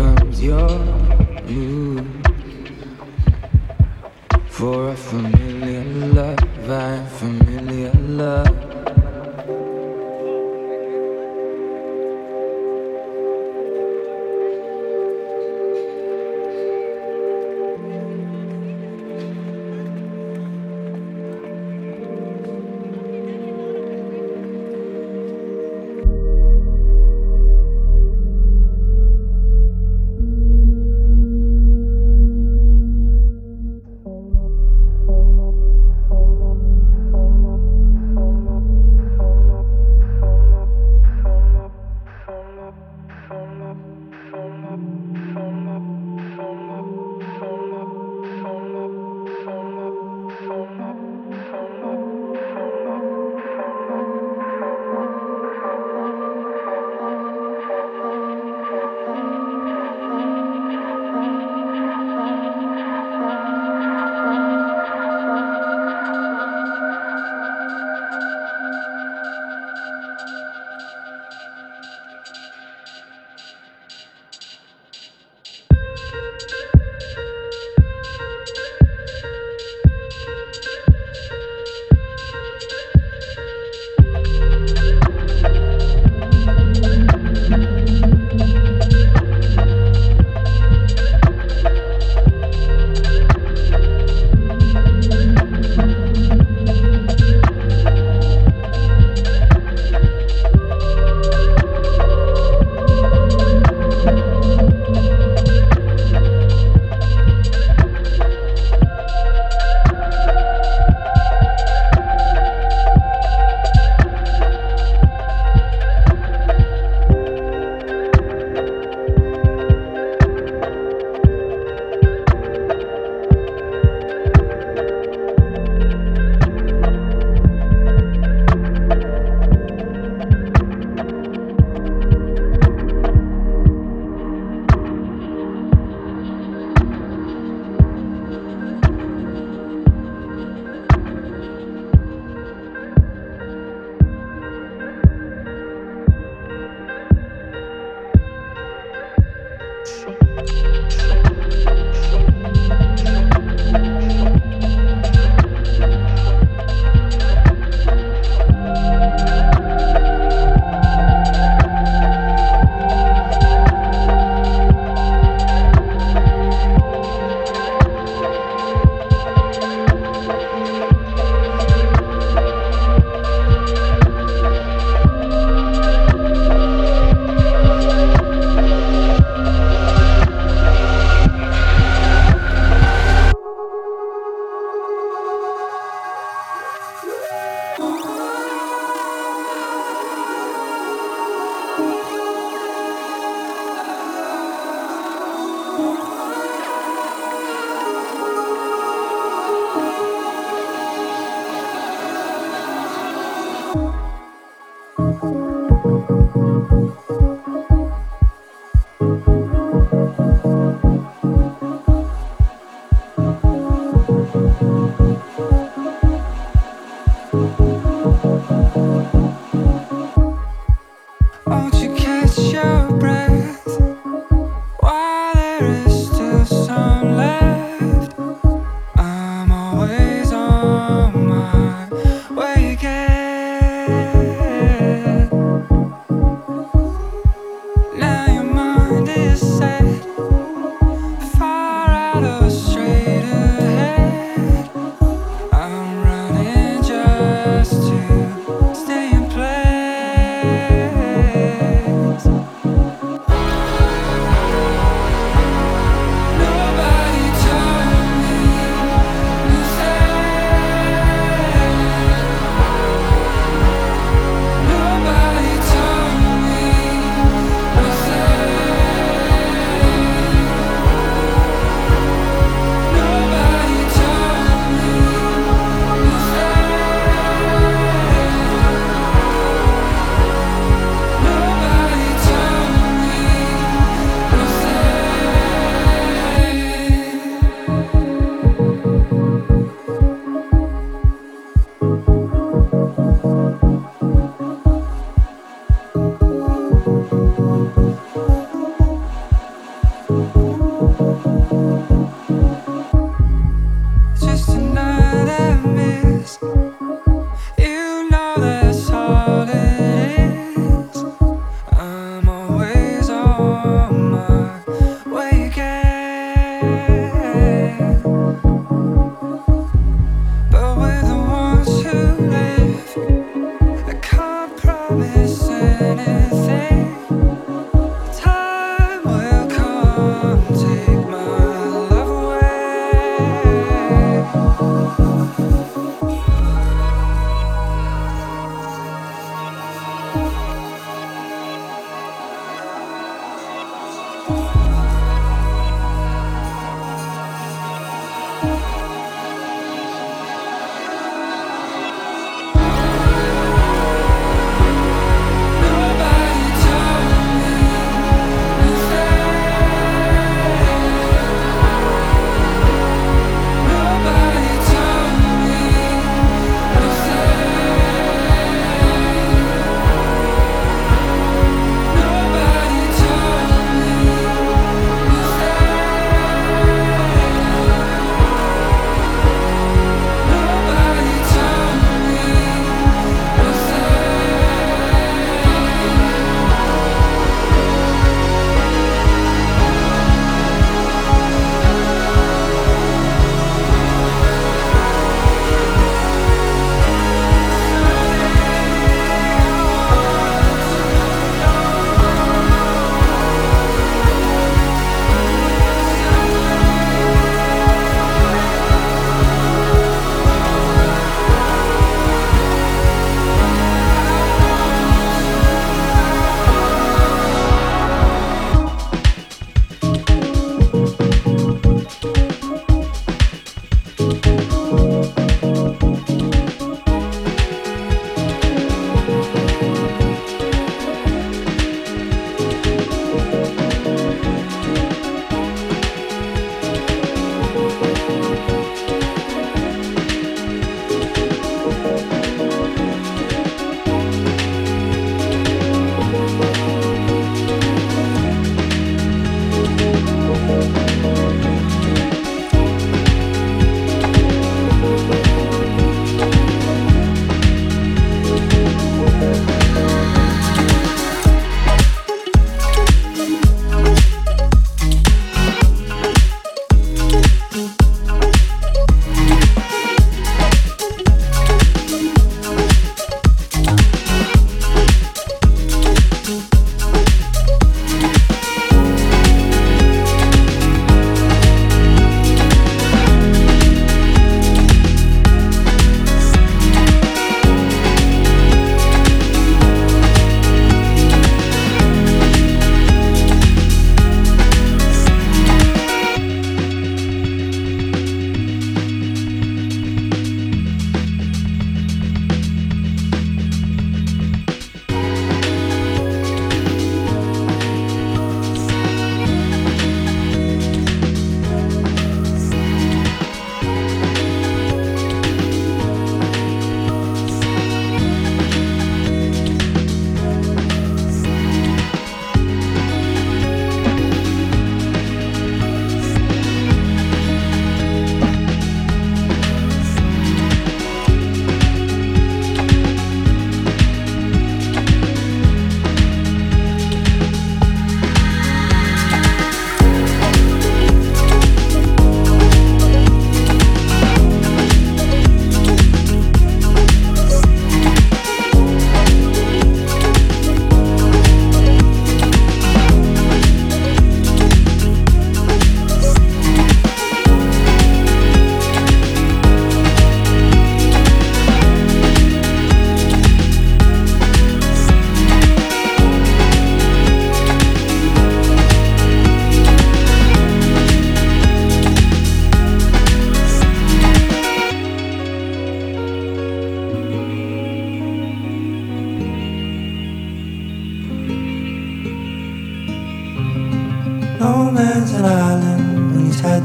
comes your mood for a familiar love, I'm familiar love. my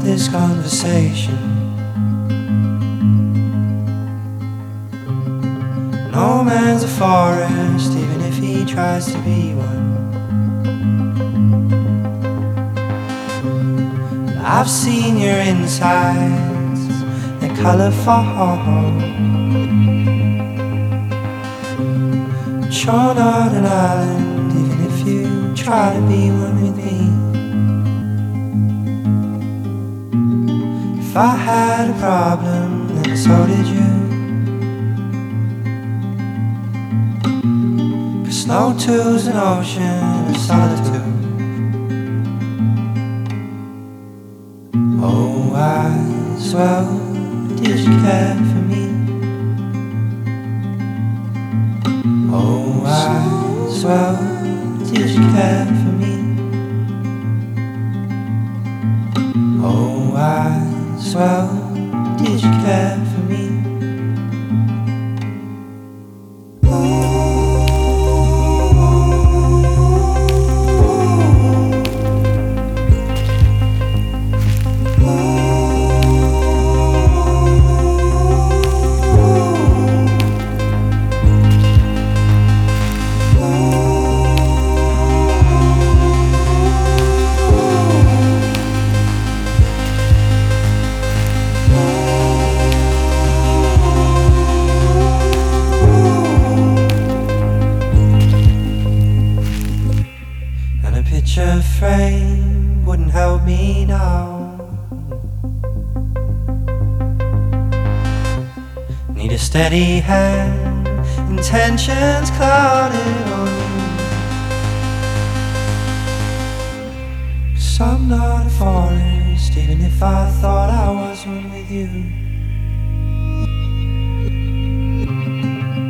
this conversation. No man's a forest, even if he tries to be one. I've seen your insides, they're colorful. But you're not an island, even if you try to be one If I had a problem, then so did you. Cause snow two's an ocean of solitude. Oh, I as well, did you care for me? Oh, I as well, did you care well, did you care intentions clouded on you. Cause I'm not a forest, even if I thought I was one with you.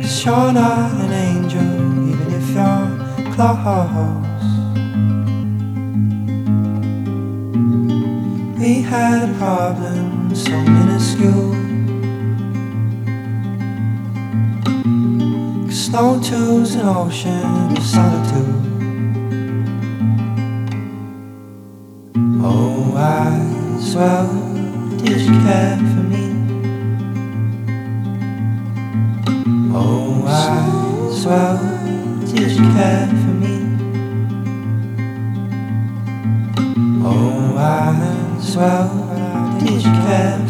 Cause you're not an angel, even if you're close. We had a problem so minuscule. Cause snow two's an ocean of solitude. Oh, I as well, did you care for me? Oh, I swell, well, did you care for me? Oh, I swell, well, did you care